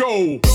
go?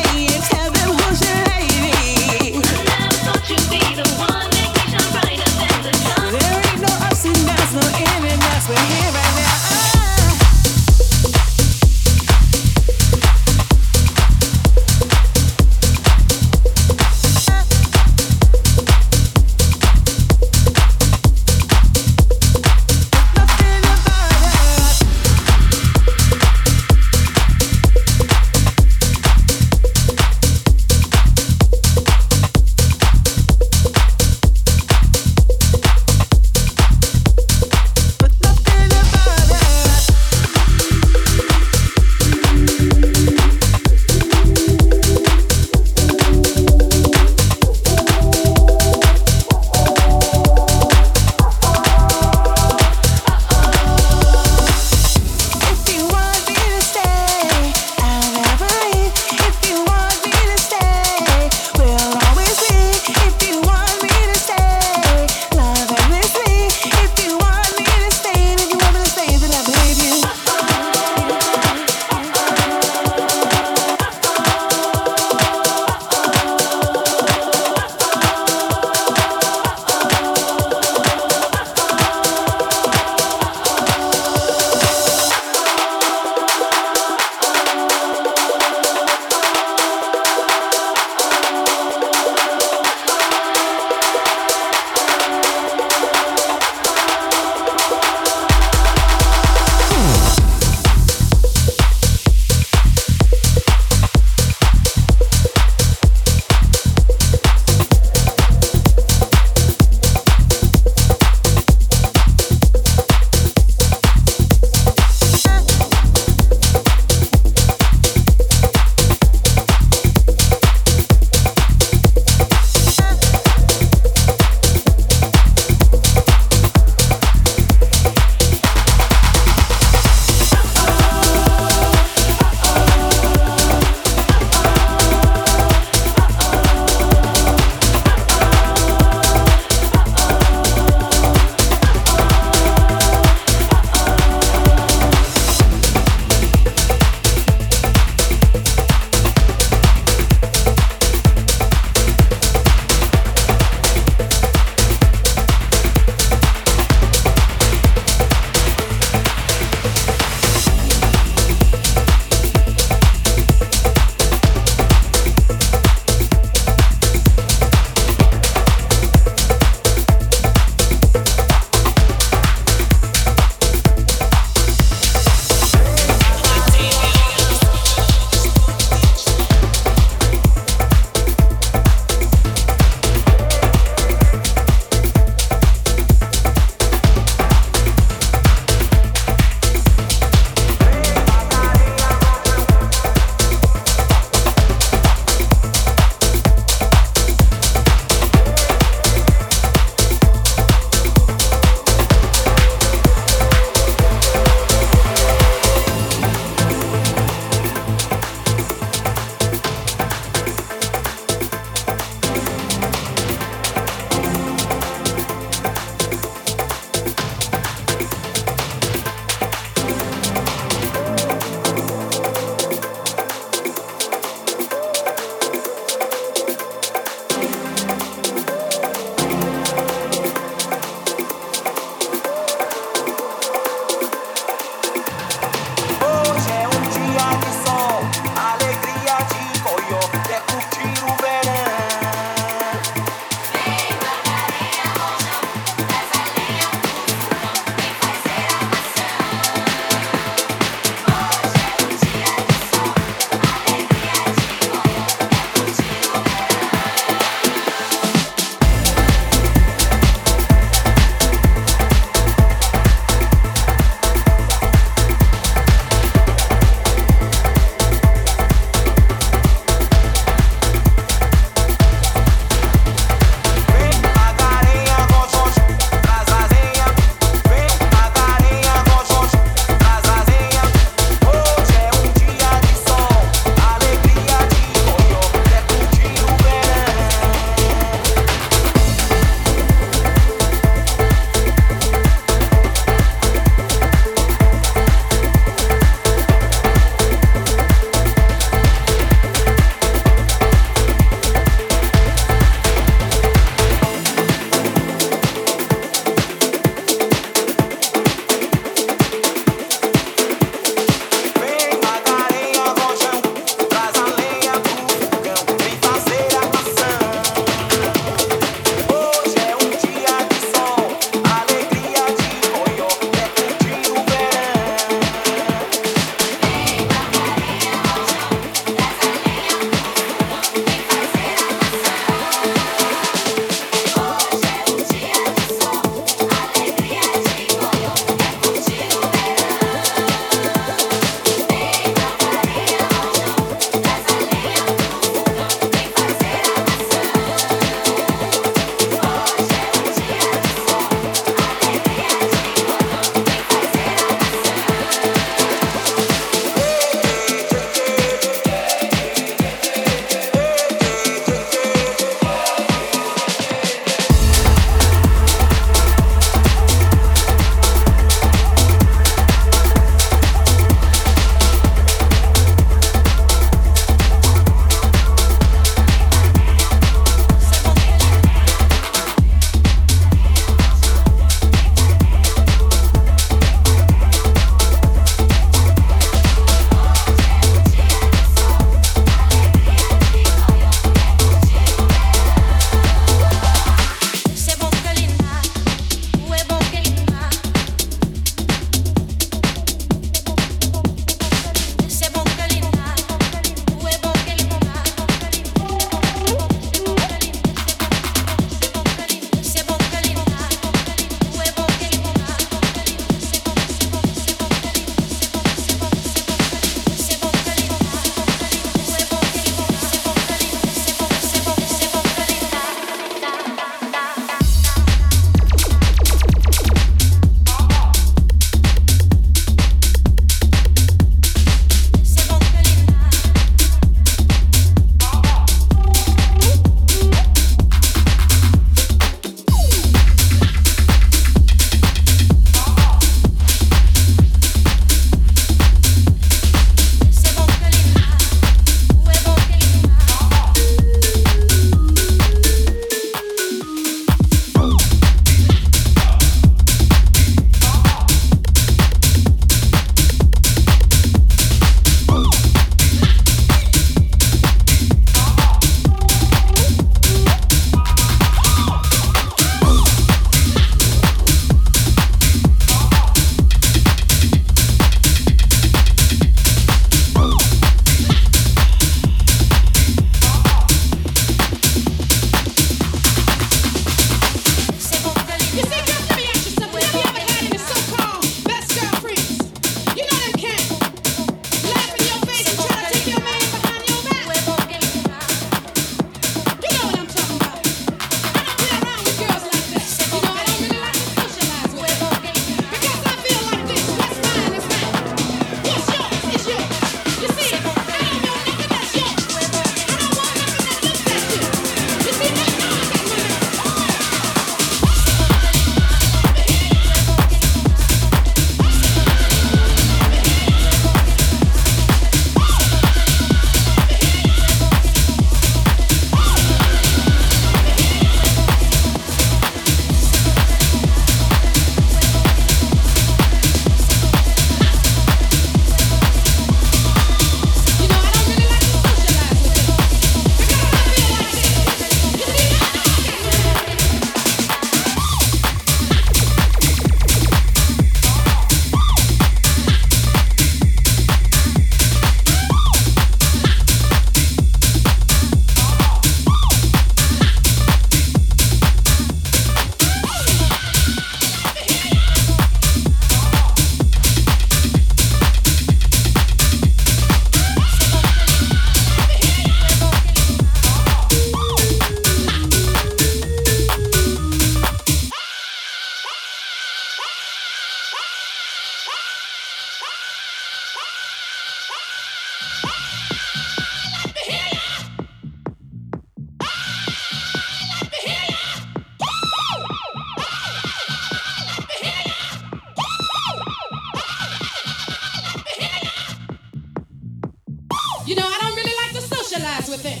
I don't really like to socialize with them.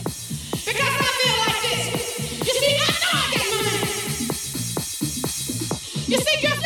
Because I feel like this. You see, I know I got. You see, girl,